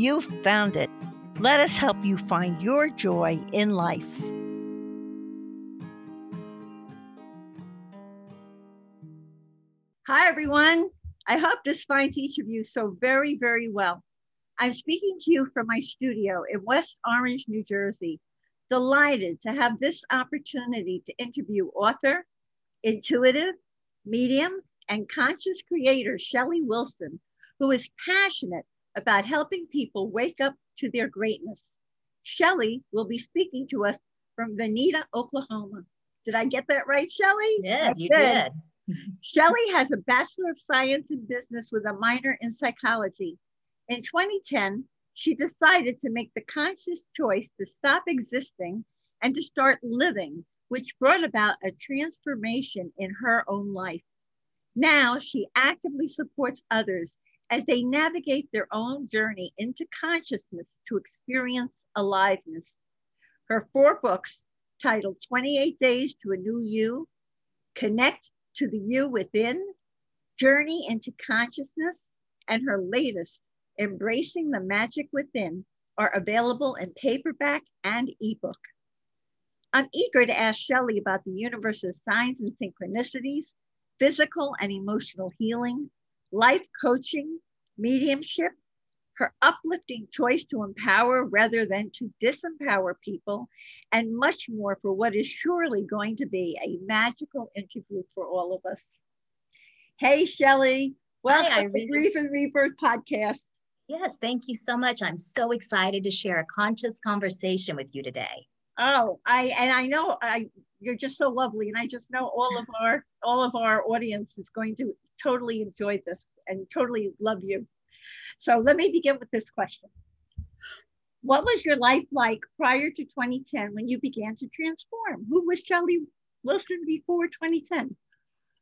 you've found it. Let us help you find your joy in life. Hi, everyone. I hope this finds each of you so very, very well. I'm speaking to you from my studio in West Orange, New Jersey. Delighted to have this opportunity to interview author, intuitive, medium, and conscious creator Shelly Wilson, who is passionate about helping people wake up to their greatness. Shelly will be speaking to us from Vinita, Oklahoma. Did I get that right, Shelly? Yeah, you did. Shelly has a Bachelor of Science in Business with a minor in psychology. In 2010, she decided to make the conscious choice to stop existing and to start living, which brought about a transformation in her own life. Now she actively supports others as they navigate their own journey into consciousness to experience aliveness. Her four books, titled 28 Days to a New You, Connect to the You Within, Journey into Consciousness, and her latest, Embracing the Magic Within, are available in paperback and ebook. I'm eager to ask Shelly about the universe's signs and synchronicities physical and emotional healing, life coaching, mediumship, her uplifting choice to empower rather than to disempower people, and much more for what is surely going to be a magical interview for all of us. Hey, Shelly. Welcome Hi, to the Grief and Rebirth podcast. Yes, thank you so much. I'm so excited to share a conscious conversation with you today. Oh, I and I know I you're just so lovely, and I just know all of our all of our audience is going to totally enjoy this and totally love you. So let me begin with this question. What was your life like prior to 2010 when you began to transform? Who was Shelly Wilson before 2010?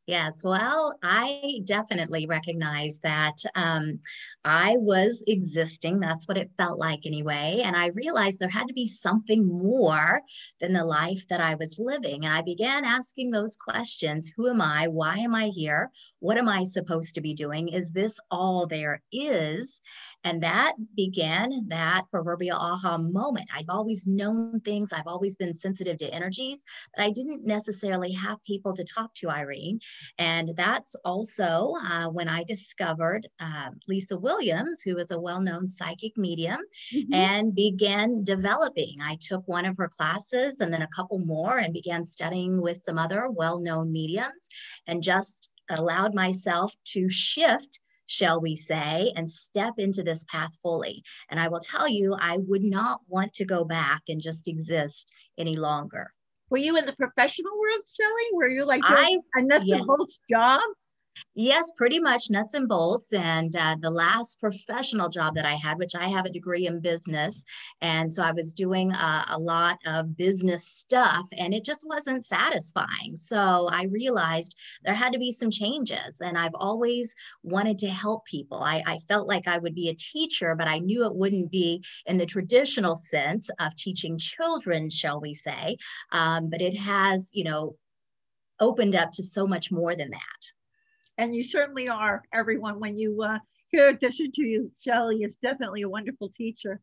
Yes, well, I definitely recognize that um, I was existing. That's what it felt like anyway. And I realized there had to be something more than the life that I was living. And I began asking those questions Who am I? Why am I here? What am I supposed to be doing? Is this all there is? And that began that proverbial aha moment. I've always known things, I've always been sensitive to energies, but I didn't necessarily have people to talk to, Irene. And that's also uh, when I discovered uh, Lisa Williams, who is a well known psychic medium, mm-hmm. and began developing. I took one of her classes and then a couple more and began studying with some other well known mediums and just allowed myself to shift shall we say, and step into this path fully. And I will tell you, I would not want to go back and just exist any longer. Were you in the professional world, Shelly? Were you like I, a nuts yeah. and bolts job? Yes, pretty much nuts and bolts. And uh, the last professional job that I had, which I have a degree in business. And so I was doing uh, a lot of business stuff and it just wasn't satisfying. So I realized there had to be some changes. And I've always wanted to help people. I, I felt like I would be a teacher, but I knew it wouldn't be in the traditional sense of teaching children, shall we say. Um, but it has, you know, opened up to so much more than that and you certainly are, everyone. When you uh, hear this interview, Shelly is definitely a wonderful teacher.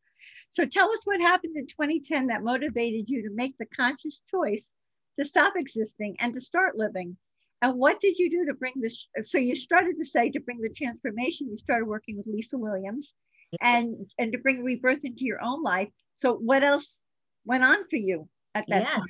So tell us what happened in 2010 that motivated you to make the conscious choice to stop existing and to start living. And what did you do to bring this? So you started to say to bring the transformation, you started working with Lisa Williams and, and to bring rebirth into your own life. So what else went on for you at that yes. time?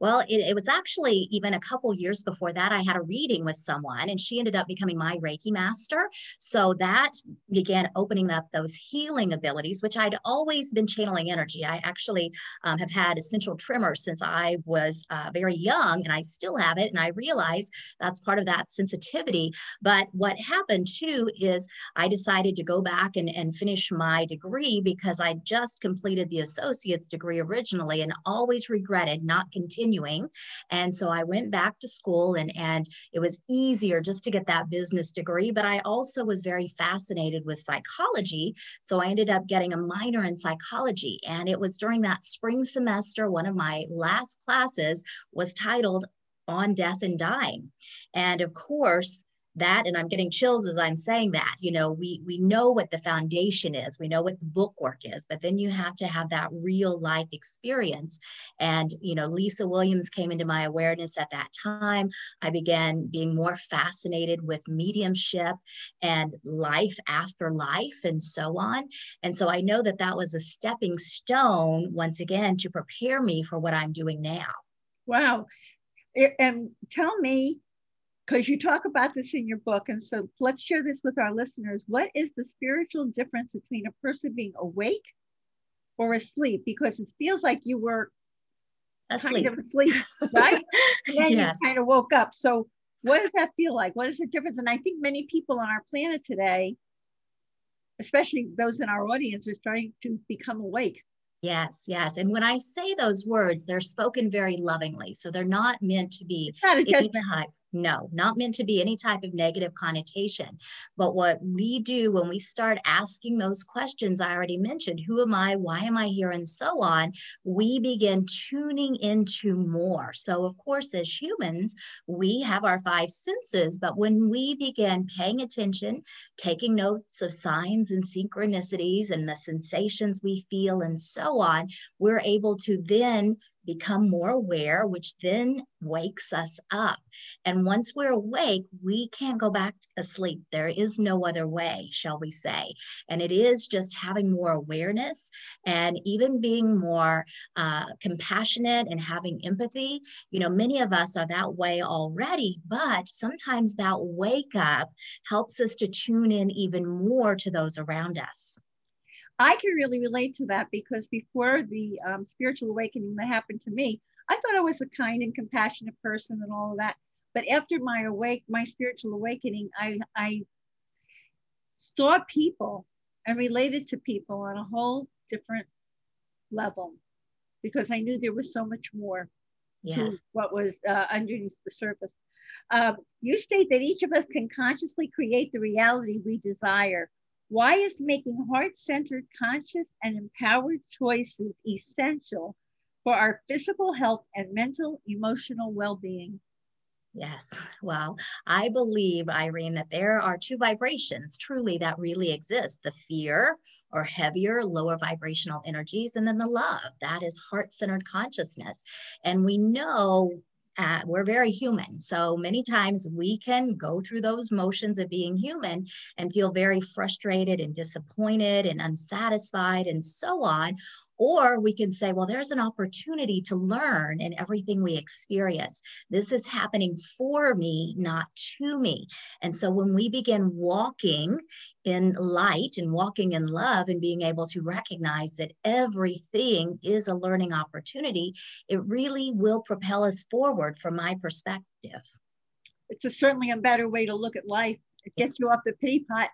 Well, it, it, was actually even a couple years before that. I had a reading with someone, and she ended up becoming my Reiki master. So that began opening up those healing abilities, which I'd always been channeling energy. I actually um, have had essential tremor since I was uh, very young, and I still have it. And I realize that's part of that sensitivity. But what happened too is I decided to go back and, and finish my degree because I just completed the associate's degree originally and always regretted not continuing continuing. And so I went back to school and, and it was easier just to get that business degree. But I also was very fascinated with psychology. So I ended up getting a minor in psychology. And it was during that spring semester, one of my last classes was titled On Death and Dying. And of course, that and i'm getting chills as i'm saying that you know we we know what the foundation is we know what the book work is but then you have to have that real life experience. And you know lisa williams came into my awareness at that time. I began being more fascinated with mediumship and life after life and so on. And so i know that that was a stepping stone once again to prepare me for what i'm doing now. Wow. And tell me because you talk about this in your book. And so let's share this with our listeners. What is the spiritual difference between a person being awake or asleep? Because it feels like you were asleep. kind of asleep, right? and then yes. you kind of woke up. So what does that feel like? What is the difference? And I think many people on our planet today, especially those in our audience, are starting to become awake. Yes, yes. And when I say those words, they're spoken very lovingly. So they're not meant to be any type. No, not meant to be any type of negative connotation. But what we do when we start asking those questions, I already mentioned who am I? Why am I here? And so on, we begin tuning into more. So, of course, as humans, we have our five senses. But when we begin paying attention, taking notes of signs and synchronicities and the sensations we feel and so on, we're able to then become more aware, which then wakes us up. And once we're awake, we can't go back to sleep. There is no other way, shall we say. And it is just having more awareness and even being more uh, compassionate and having empathy. You know, many of us are that way already, but sometimes that wake up helps us to tune in even more to those around us. I can really relate to that because before the um, spiritual awakening that happened to me, I thought I was a kind and compassionate person and all of that. But after my awake, my spiritual awakening, I, I saw people and related to people on a whole different level because I knew there was so much more yes. to what was uh, underneath the surface. Um, you state that each of us can consciously create the reality we desire why is making heart centered, conscious, and empowered choices essential for our physical health and mental, emotional well being? Yes. Well, I believe, Irene, that there are two vibrations truly that really exist the fear or heavier, lower vibrational energies, and then the love that is heart centered consciousness. And we know uh, we're very human. So many times we can go through those motions of being human and feel very frustrated and disappointed and unsatisfied and so on. Or we can say, well, there's an opportunity to learn in everything we experience. This is happening for me, not to me. And so when we begin walking in light and walking in love and being able to recognize that everything is a learning opportunity, it really will propel us forward from my perspective. It's a, certainly a better way to look at life. It gets you off the pity pot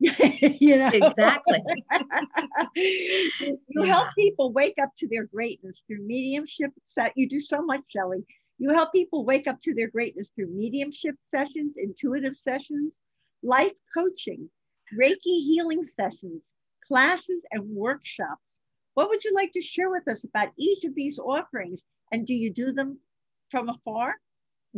you know? Exactly. You yeah. help people wake up to their greatness through mediumship set you do so much Shelly. you help people wake up to their greatness through mediumship sessions intuitive sessions life coaching reiki healing sessions classes and workshops. What would you like to share with us about each of these offerings? And do you do them from afar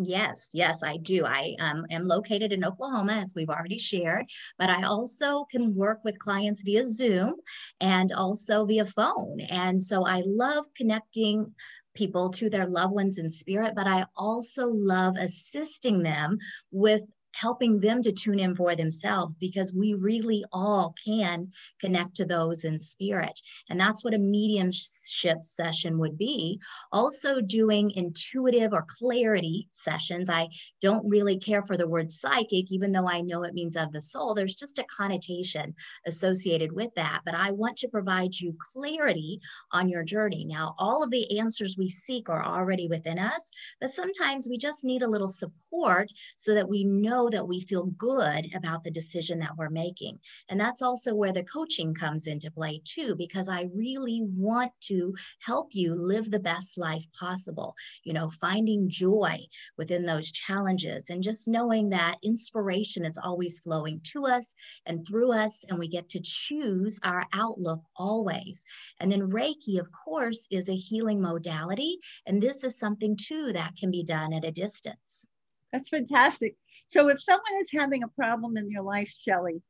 Yes, yes, I do. I um, am located in Oklahoma, as we've already shared, but I also can work with clients via Zoom and also via phone. And so I love connecting people to their loved ones in spirit, but I also love assisting them with helping them to tune in for themselves because we really all can connect to those in spirit. And that's what a mediumship session would be. Also, doing intuitive or clarity sessions. I don't really care for the word psychic, even though I know it means of the soul. There's just a connotation associated with that. But I want to provide you clarity on your journey. Now, all of the answers we seek are already within us, but sometimes we just need a little support so that we know that we feel good about the decision that we're making. And that's also where the coaching comes into play too, because I really want to help you live the best life possible. You know, finding joy within those challenges and just knowing that inspiration is always flowing to us and through us, and we get to choose our outlook always. And then Reiki, of course, is a healing modality. And this is something too that can be done at a distance. That's fantastic. So if someone is having a problem in their life, Shelly,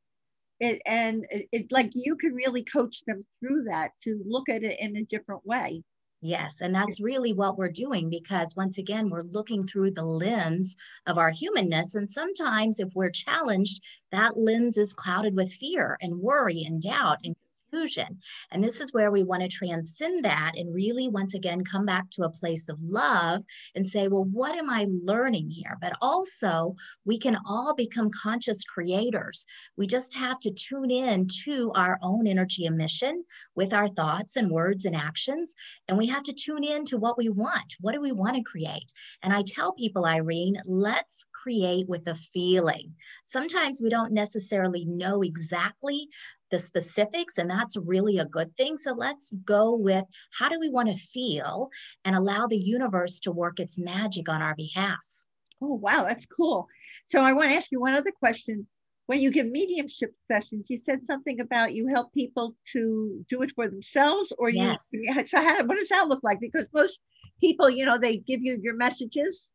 it, and it, it, like you can really coach them through that to look at it in a different way. Yes, and that's really what we're doing because once again, we're looking through the lens of our humanness. And sometimes, if we're challenged, that lens is clouded with fear and worry and doubt and confusion. And this is where we want to transcend that and really, once again, come back to a place of love and say, well, what am I learning here? But also, we can all become conscious creators. We just have to tune in to our own energy emission with our thoughts and words and actions. And we have to tune in to what we want. What do we want to create? And I tell people, Irene, let's create with a feeling. Sometimes we don't necessarily know exactly the specifics, and that's really a good thing. So let's go with how do we want to feel and allow the universe to work its magic on our behalf. Oh, wow, that's cool. So I want to ask you one other question. When you give mediumship sessions, you said something about you help people to do it for themselves, or yes. you. So how, what does that look like? Because most people, you know, they give you your messages,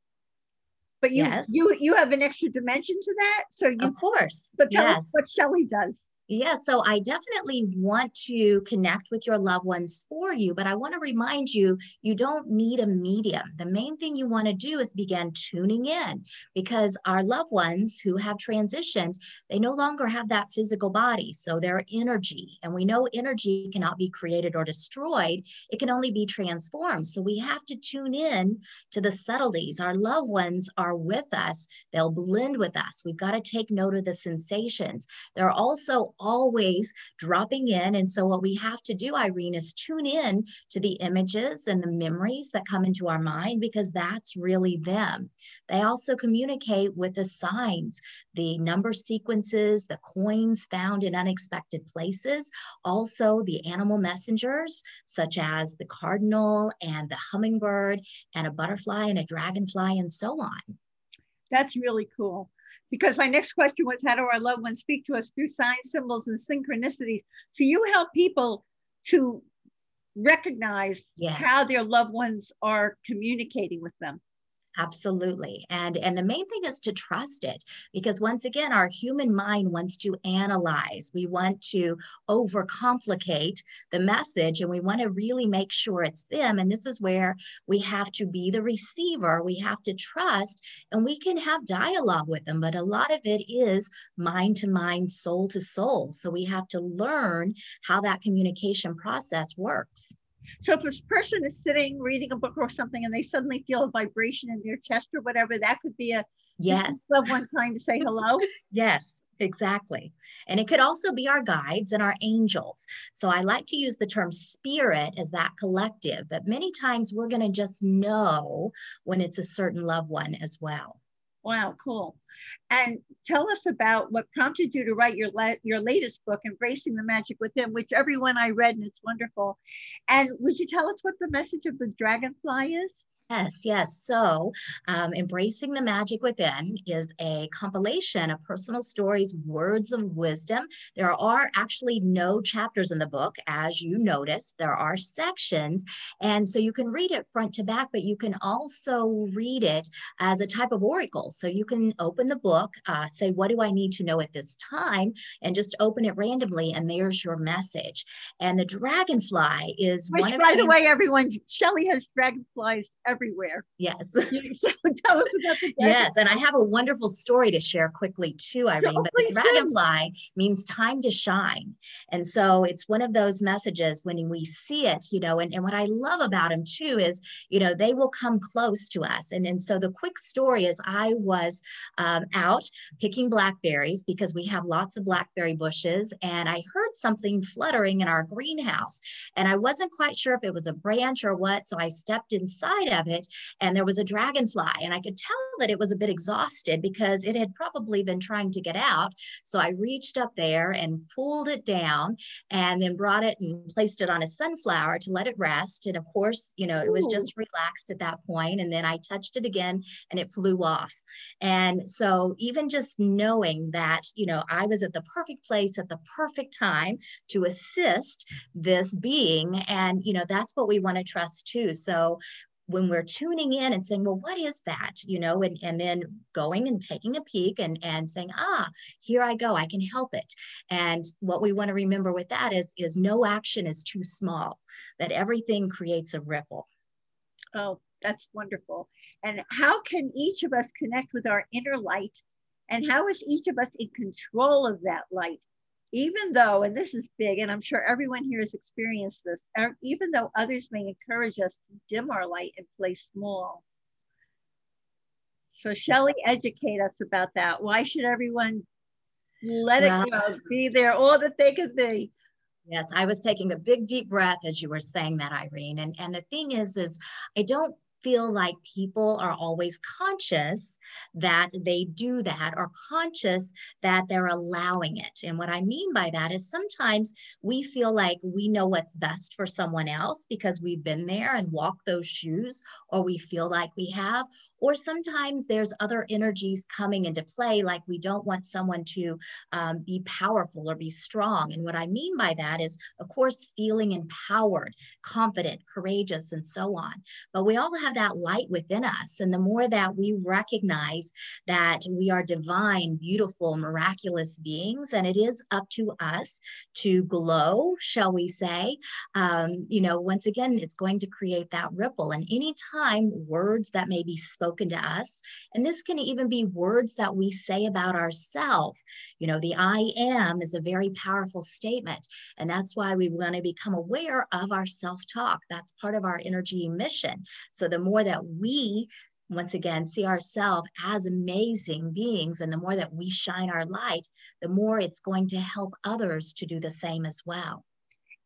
but you yes. you you have an extra dimension to that. So you, of course, but tell yes. us what Shelly does. Yeah, so I definitely want to connect with your loved ones for you, but I want to remind you you don't need a medium. The main thing you want to do is begin tuning in because our loved ones who have transitioned, they no longer have that physical body. So their energy, and we know energy cannot be created or destroyed, it can only be transformed. So we have to tune in to the subtleties. Our loved ones are with us, they'll blend with us. We've got to take note of the sensations. There are also always dropping in. And so, what we have to do, Irene, is tune in to the images and the memories that come into our mind because that's really them. They also communicate with the signs, the number sequences, the coins found in unexpected places, also the animal messengers, such as the cardinal and the hummingbird, and a butterfly and a dragonfly, and so on. That's really cool because my next question was how do our loved ones speak to us through signs, symbols, and synchronicities? So you help people to recognize yes. how their loved ones are communicating with them. Absolutely. And and the main thing is to trust it because once again our human mind wants to analyze. We want to overcomplicate the message and we want to really make sure it's them and this is where we have to be the receiver. We have to trust and we can have dialogue with them, but a lot of it is mind to mind, soul to soul. So we have to learn how that communication process works. So if a person is sitting reading a book or something and they suddenly feel a vibration in their chest or whatever, that could be a yes someone trying to say hello. yes, exactly. And it could also be our guides and our angels. So I like to use the term spirit as that collective, but many times we're going to just know when it's a certain loved one as well. Wow, cool. And tell us about what prompted you to write your la- your latest book, Embracing the Magic Within, which everyone I read and it's wonderful. And would you tell us what the message of the dragonfly is? Yes, yes. So, um, Embracing the Magic Within is a compilation of personal stories, words of wisdom. There are actually no chapters in the book, as you notice. There are sections. And so you can read it front to back, but you can also read it as a type of oracle. So you can open the book, uh, say, What do I need to know at this time? And just open it randomly, and there's your message. And the dragonfly is Which, one of by the way, everyone, Shelly has dragonflies everywhere. Yes. so tell us about the Yes, and I have a wonderful story to share quickly too, Irene. Oh, but the do. dragonfly means time to shine. And so it's one of those messages when we see it, you know, and, and what I love about them too is, you know, they will come close to us. And, and so the quick story is I was um, out picking blackberries because we have lots of blackberry bushes and I heard something fluttering in our greenhouse. And I wasn't quite sure if it was a branch or what. So I stepped inside of it and there was a dragonfly and I could tell that it was a bit exhausted because it had probably been trying to get out. So I reached up there and pulled it down and then brought it and placed it on a sunflower to let it rest. And of course, you know, it was just relaxed at that point. And then I touched it again and it flew off. And so even just knowing that, you know, I was at the perfect place at the perfect time to assist this being. And, you know, that's what we want to trust too. So when we're tuning in and saying, well, what is that? You know, and, and then going and taking a peek and, and saying, ah, here I go, I can help it. And what we want to remember with that is, is no action is too small, that everything creates a ripple. Oh, that's wonderful. And how can each of us connect with our inner light? And how is each of us in control of that light? Even though, and this is big, and I'm sure everyone here has experienced this, er- even though others may encourage us to dim our light and play small. So, Shelly, educate us about that. Why should everyone let it go, be there all that they could be? Yes, I was taking a big deep breath as you were saying that, Irene. And and the thing is, is I don't feel like people are always conscious that they do that or conscious that they're allowing it. And what I mean by that is sometimes we feel like we know what's best for someone else because we've been there and walked those shoes, or we feel like we have. Or sometimes there's other energies coming into play, like we don't want someone to um, be powerful or be strong. And what I mean by that is, of course, feeling empowered, confident, courageous, and so on. But we all have that light within us. And the more that we recognize that we are divine, beautiful, miraculous beings, and it is up to us to glow, shall we say, um, you know, once again, it's going to create that ripple. And anytime words that may be spoken to us, and this can even be words that we say about ourselves, you know, the I am is a very powerful statement. And that's why we want to become aware of our self talk. That's part of our energy mission. So the more that we once again see ourselves as amazing beings and the more that we shine our light the more it's going to help others to do the same as well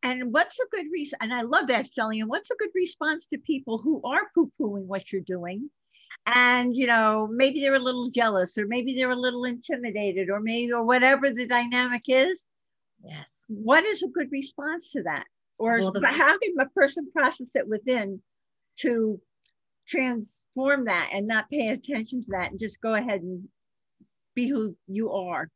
And what's a good reason? And I love that, Shelly. And what's a good response to people who are poo pooing what you're doing? And, you know, maybe they're a little jealous or maybe they're a little intimidated or maybe, or whatever the dynamic is. yes What is a good response to that? Or Well, the- how can a person process it within to transform that and not pay attention to that and just go ahead and be who you are?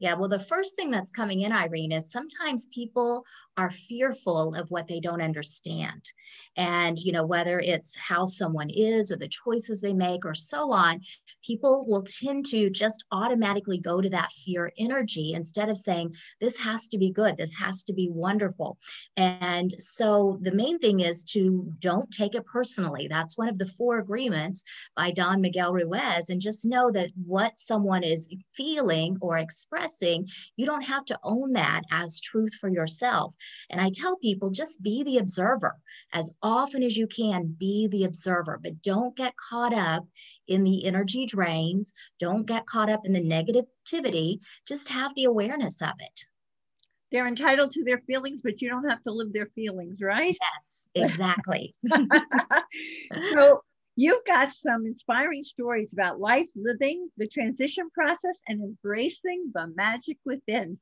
Yeah, well, the first thing that's coming in, Irene, is sometimes people are fearful of what they don't understand. And, you know, whether it's how someone is or the choices they make or so on, people will tend to just automatically go to that fear energy instead of saying, this has to be good, this has to be wonderful. And so the main thing is to don't take it personally. That's one of the four agreements by Don Miguel Ruiz. And just know that what someone is feeling or expressing, you don't have to own that as truth for yourself. And I tell people just be the observer as often as you can, be the observer, but don't get caught up in the energy drains. Don't get caught up in the negativity. Just have the awareness of it. They're entitled to their feelings, but you don't have to live their feelings, right? Yes, exactly. so you've got some inspiring stories about life, living, the transition process, and embracing the magic within.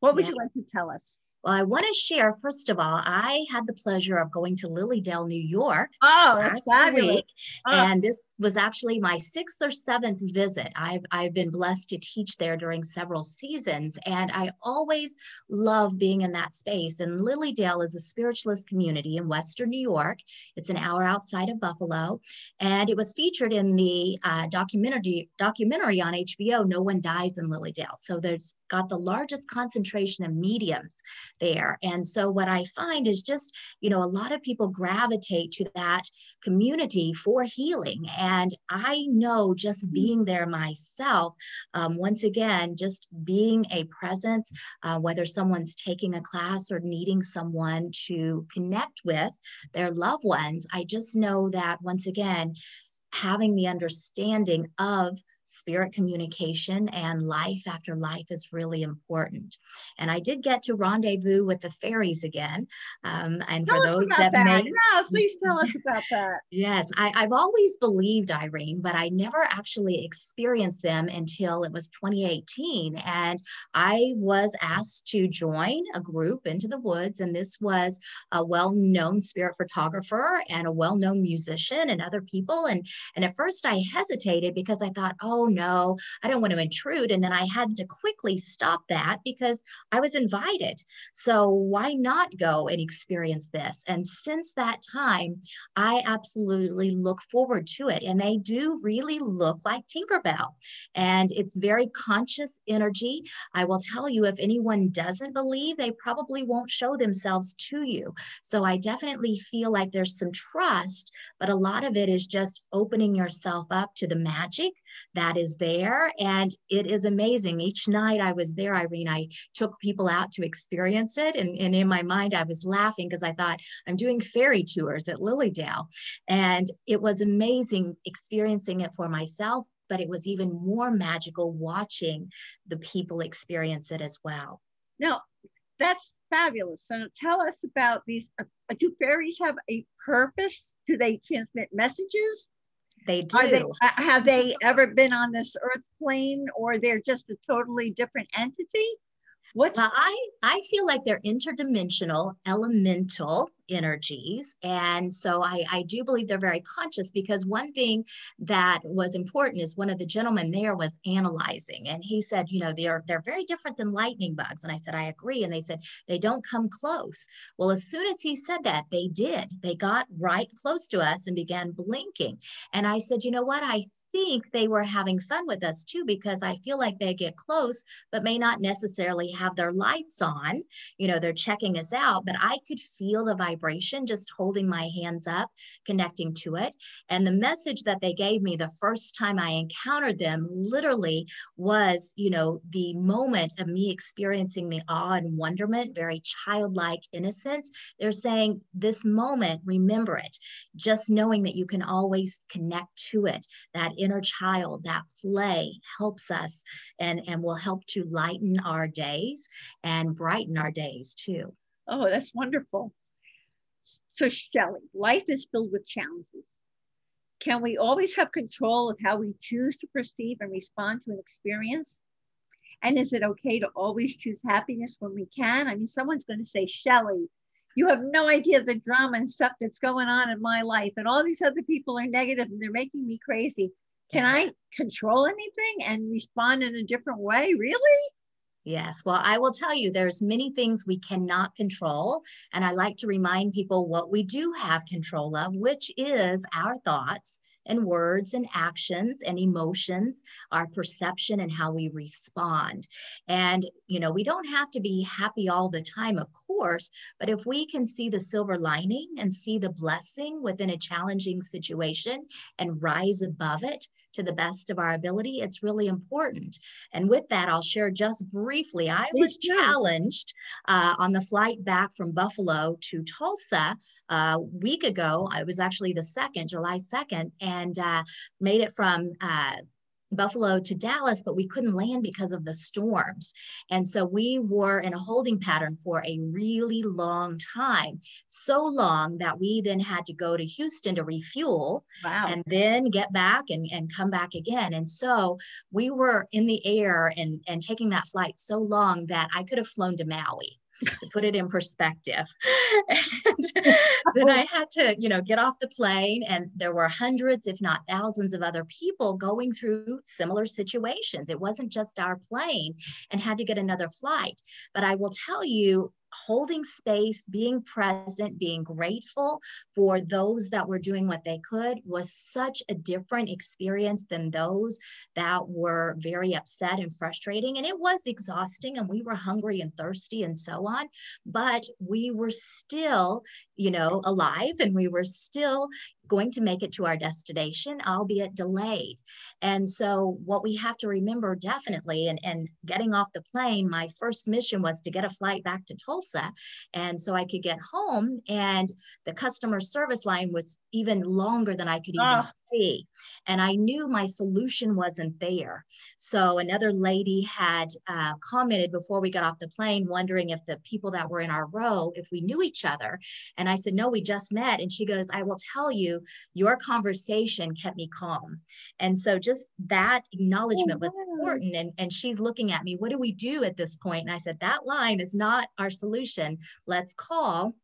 What would Yeah. you like to tell us? Well, I want to share, first of all, I had the pleasure of going to Lily Dale, New York Oh, last fabulous. week. Oh. And this was actually my sixth or seventh visit. I've, I've been blessed to teach there during several seasons. And I always love being in that space. And Lily Dale is a spiritualist community in Western New York. It's an hour outside of Buffalo. And it was featured in the uh, documentary, documentary on HBO, No One Dies in Lily Dale. So there's got the largest concentration of mediums. there. And so what I find is just, you know, a lot of people gravitate to that community for healing. And I know just mm. being there myself, um, once again, just being a presence, uh, whether someone's taking a class or needing someone to connect with their loved ones, I just know that once again, having the understanding of spirit communication and life after life is really important. And I did get to rendezvous with the fairies again. Um, and tell for those that, that, may. No, please tell us about that. yes, I, I've always believed Irene, but I never actually experienced them until it was 2018. And I was asked to join a group into the woods. And this was a well known spirit photographer and a well known musician and other people. And, and at first I hesitated because I thought, oh, oh no, I don't want to intrude. And then I had to quickly stop that because I was invited. So why not go and experience this? And since that time, I absolutely look forward to it. And they do really look like Tinkerbell. And it's very conscious energy. I will tell you, if anyone doesn't believe, they probably won't show themselves to you. So I definitely feel like there's some trust, but a lot of it is just opening yourself up to the magic that is there. And it is amazing. Each night I was there, Irene, I took people out to experience it. And, and in my mind, I was laughing because I thought, I'm doing fairy tours at Lily Dale. And it was amazing experiencing it for myself, but it was even more magical watching the people experience it as well. Now, that's fabulous. So tell us about these. Uh, do fairies have a purpose? Do they transmit messages? They do. They, uh, have they ever been on this earth plane or they're just a totally different entity? What's well, I, I feel like they're interdimensional, elemental energies. And so I, I do believe they're very conscious because one thing that was important is one of the gentlemen there was analyzing and he said, you know, they're they're very different than lightning bugs. And I said, I agree. And they said, they don't come close. Well, as soon as he said that, they did. They got right close to us and began blinking. And I said, you know what? I think they were having fun with us too, because I feel like they get close, but may not necessarily have their lights on. You know, they're checking us out, but I could feel the vibration just holding my hands up, connecting to it. And the message that they gave me the first time I encountered them literally was, you know, the moment of me experiencing the awe and wonderment, very childlike innocence. They're saying, This moment, remember it. Just knowing that you can always connect to it, that inner child, that play helps us and, and will help to lighten our days and brighten our days too. Oh, that's wonderful. So, Shelly, life is filled with challenges. Can we always have control of how we choose to perceive and respond to an experience? And is it okay to always choose happiness when we can? I mean, someone's going to say, Shelly, you have no idea the drama and stuff that's going on in my life. And all these other people are negative and they're making me crazy. Can I control anything and respond in a different way? Really? Yes. Well, I will tell you, there's many things we cannot control. And I like to remind people what we do have control of, which is our thoughts and words and actions and emotions, our perception and how we respond. And, you know, we don't have to be happy all the time, of course, but if we can see the silver lining and see the blessing within a challenging situation and rise above it, to the best of our ability, it's really important. And with that, I'll share just briefly. I was challenged uh, on the flight back from Buffalo to Tulsa a uh, week ago. It was actually the second, July 2nd, and uh, made it from uh, Buffalo to Dallas, but we couldn't land because of the storms. And so we were in a holding pattern for a really long time, so long that we then had to go to Houston to refuel wow. and then get back and, and come back again. And so we were in the air and, and taking that flight so long that I could have flown to Maui to put it in perspective. and then I had to, you know, get off the plane, and there were hundreds, if not thousands, of other people going through similar situations. It wasn't just our plane and had to get another flight. But I will tell you, holding space, being present, being grateful for those that were doing what they could was such a different experience than those that were very upset and frustrating. And it was exhausting, and we were hungry and thirsty and so on. But we were still, you know, alive and we were still going to make it to our destination, albeit delayed. And so, what we have to remember definitely, and, and getting off the plane, my first mission was to get a flight back to Tulsa. And so I could get home, and the customer service line was even longer than I could even ah. see. And I knew my solution wasn't there. So, another lady had uh, commented before we got off the plane, wondering if the people that were in our row, if we knew each other. And I said, No, we just met. And she goes, I will tell you your conversation kept me calm. And so just that acknowledgement was oh, important. And, and she's looking at me, what do we do at this point? And I said, that line is not our solution. Let's call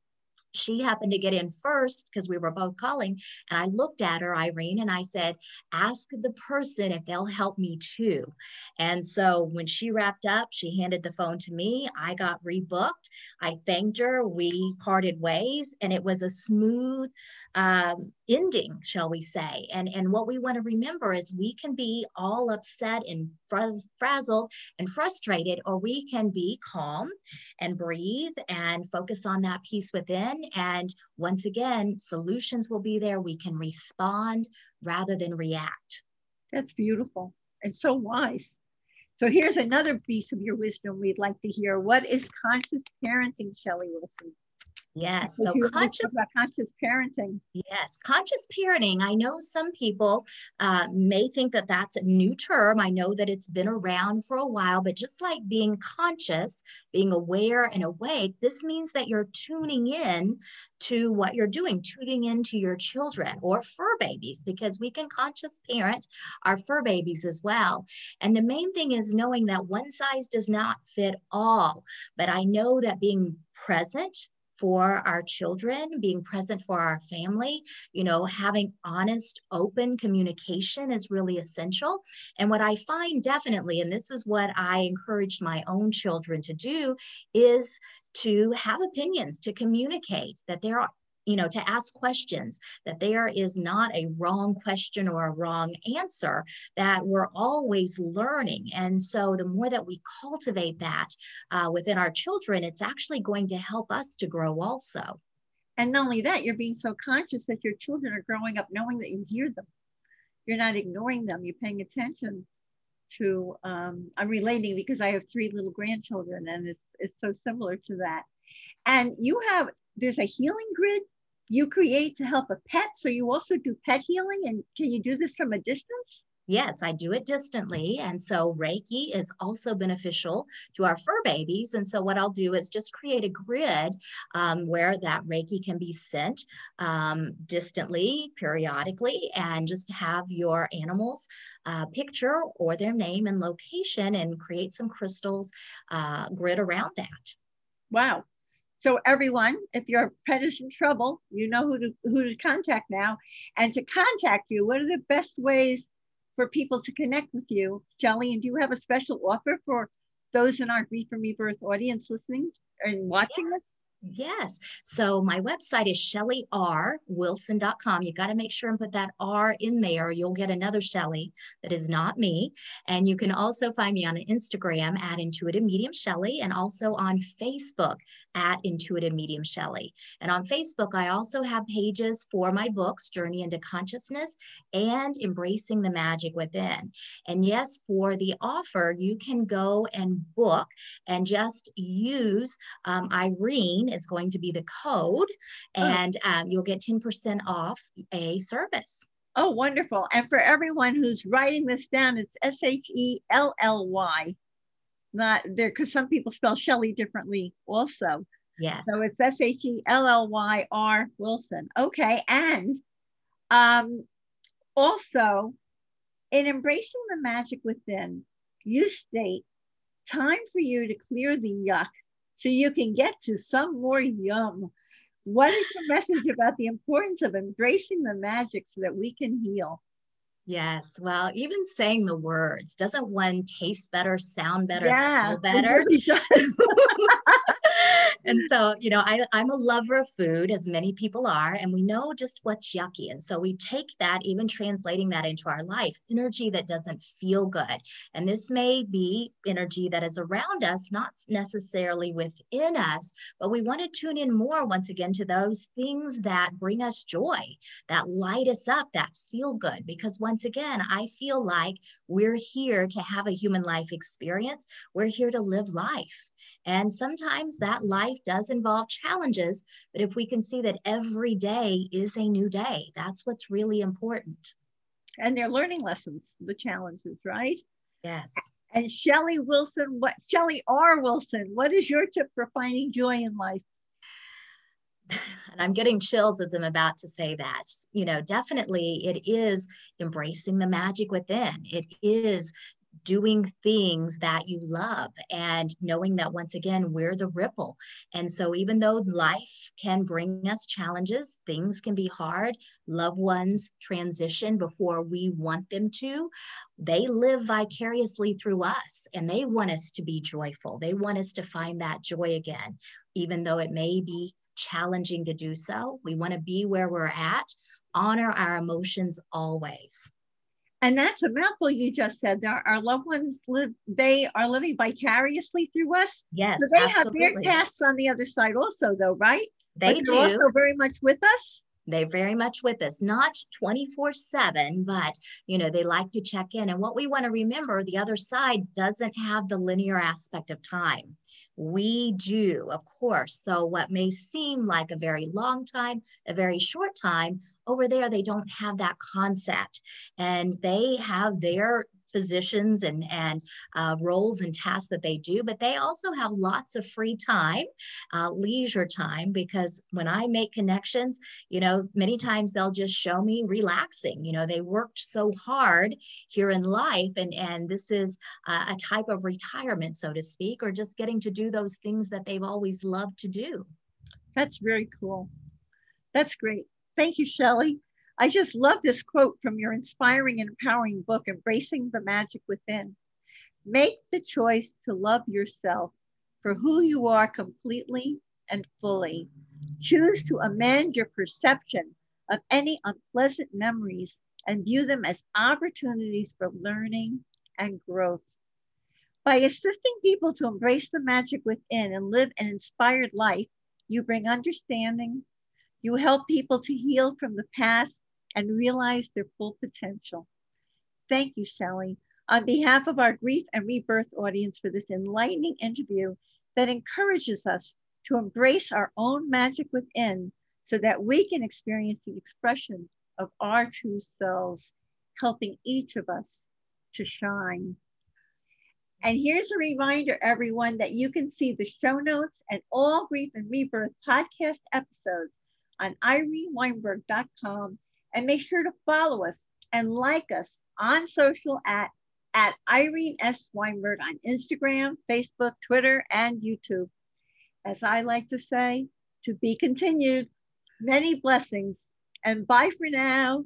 she happened to get in first because we were both calling. And I looked at her, Irene, and I said, Ask the person if they'll help me too. And so when she wrapped up, she handed the phone to me. I got rebooked. I thanked her. We parted ways, and it was a smooth um, ending, shall we say. And, and what we want to remember is we can be all upset and frazzled and frustrated, or we can be calm and breathe and focus on that peace within. And once again, solutions will be there. We can respond rather than react. That's beautiful and so wise. So here's another piece of your wisdom we'd like to hear. What is conscious parenting, Shelly Wilson? Yes. So conscious conscious parenting. Yes, conscious parenting. I know some people uh, may think that that's a new term. I know that it's been around for a while, but just like being conscious, being aware and awake, this means that you're tuning in to what you're doing, tuning into your children or fur babies, because we can conscious parent our fur babies as well. And the main thing is knowing that one size does not fit all. But I know that being present for our children, being present for our family, you know, having honest, open communication is really essential. And what I find definitely, and this is what I encouraged my own children to do, is to have opinions, to communicate that there are you know, to ask questions, that there is not a wrong question or a wrong answer, that we're always learning. And so the more that we cultivate that uh, within our children, it's actually going to help us to grow also. And not only that, you're being so conscious that your children are growing up knowing that you hear them. You're not ignoring them, you're paying attention to, um, I'm relating because I have three little grandchildren and it's, it's so similar to that. And you have, there's a healing grid you create to help a pet. So you also do pet healing. And can you do this from a distance? Yes, I do it distantly. And so Reiki is also beneficial to our fur babies. And so what I'll do is just create a grid um, where that Reiki can be sent um, distantly, periodically, and just have your animals uh, picture or their name and location and create some crystals uh, grid around that. Wow. So everyone, if your pet is in trouble, you know who to who to contact now. And to contact you, what are the best ways for people to connect with you, Shelly? And do you have a special offer for those in our Grief from Rebirth audience listening and watching yes. this? Yes. So my website is shellyrwilson.com. You got to make sure and put that R in there. You'll get another Shelley that is not me. And you can also find me on Instagram at Intuitive Medium Shelly and also on Facebook at Intuitive Medium Shelly. And on Facebook, I also have pages for my books, Journey into Consciousness and Embracing the Magic Within. And yes, for the offer, you can go and book and just use um, Irene is going to be the code, oh. and um, you'll get 10% off a service. Oh, wonderful. And for everyone who's writing this down, it's S H E L L Y not there because some people spell Shelley differently also. Yes. So it's S H E L L Y R Wilson. Okay. And um, also, in embracing the magic within, you state time for you to clear the yuck so you can get to some more yum. What is your message about the importance of embracing the magic so that we can heal? Yes. Well, even saying the words, doesn't one taste better, sound better, yeah, feel better? Really does. and so, you know, I, I'm a lover of food, as many people are, and we know just what's yucky. And so we take that, even translating that into our life, energy that doesn't feel good. And this may be energy that is around us, not necessarily within us, but we want to tune in more once again to those things that bring us joy, that light us up, that feel good. Because once again, I feel like we're here to have a human life experience. We're here to live life. And sometimes that life does involve challenges, but if we can see that every day is a new day, that's what's really important. And they're learning lessons, the challenges, right? Yes. And Shelly Wilson, what Shelly R. Wilson, what is your tip for finding joy in life? and I'm getting chills as I'm about to say that. You know, definitely it is embracing the magic within. It is doing things that you love and knowing that once again we're the ripple. And so even though life can bring us challenges things can be hard loved ones transition before we want them to they live vicariously through us and they want us to be joyful. They want us to find that joy again. Even though it may be challenging to do so we want to be where we're at honor our emotions always and that's a mouthful you just said. Our, our loved ones live, they are living vicariously through us. Yes. So they absolutely. have their tasks on the other side also, though, right? They do. also very much with us. They're very much with us, not 24 7, but you know, they like to check in. And what we want to remember, the other side doesn't have the linear aspect of time. We do, of course. So, what may seem like a very long time, a very short time, over there, they don't have that concept. And they have their positions and and uh, roles and tasks that they do but they also have lots of free time uh, leisure time because when i make connections you know many times they'll just show me relaxing. You know they worked so hard here in life and and this is a, a type of retirement so to speak or just getting to do those things that they've always loved to do. That's very cool. That's great thank you shelly I just love this quote from your inspiring and empowering book, Embracing the Magic Within. Make the choice to love yourself for who you are completely and fully. Choose to amend your perception of any unpleasant memories and view them as opportunities for learning and growth. By assisting people to embrace the magic within and live an inspired life, you bring understanding, you help people to heal from the past and realize their full potential. Thank you, Shelly, on behalf of our Grief and Rebirth audience for this enlightening interview that encourages us to embrace our own magic within so that we can experience the expression of our true selves, helping each of us to shine. And here's a reminder, everyone, that you can see the show notes and all Grief and Rebirth podcast episodes on ireneweinberg.com and make sure to follow us and like us on social at, at Irene S. Weinberg on Instagram, Facebook, Twitter, and YouTube. As I like to say, to be continued, many blessings, and bye for now.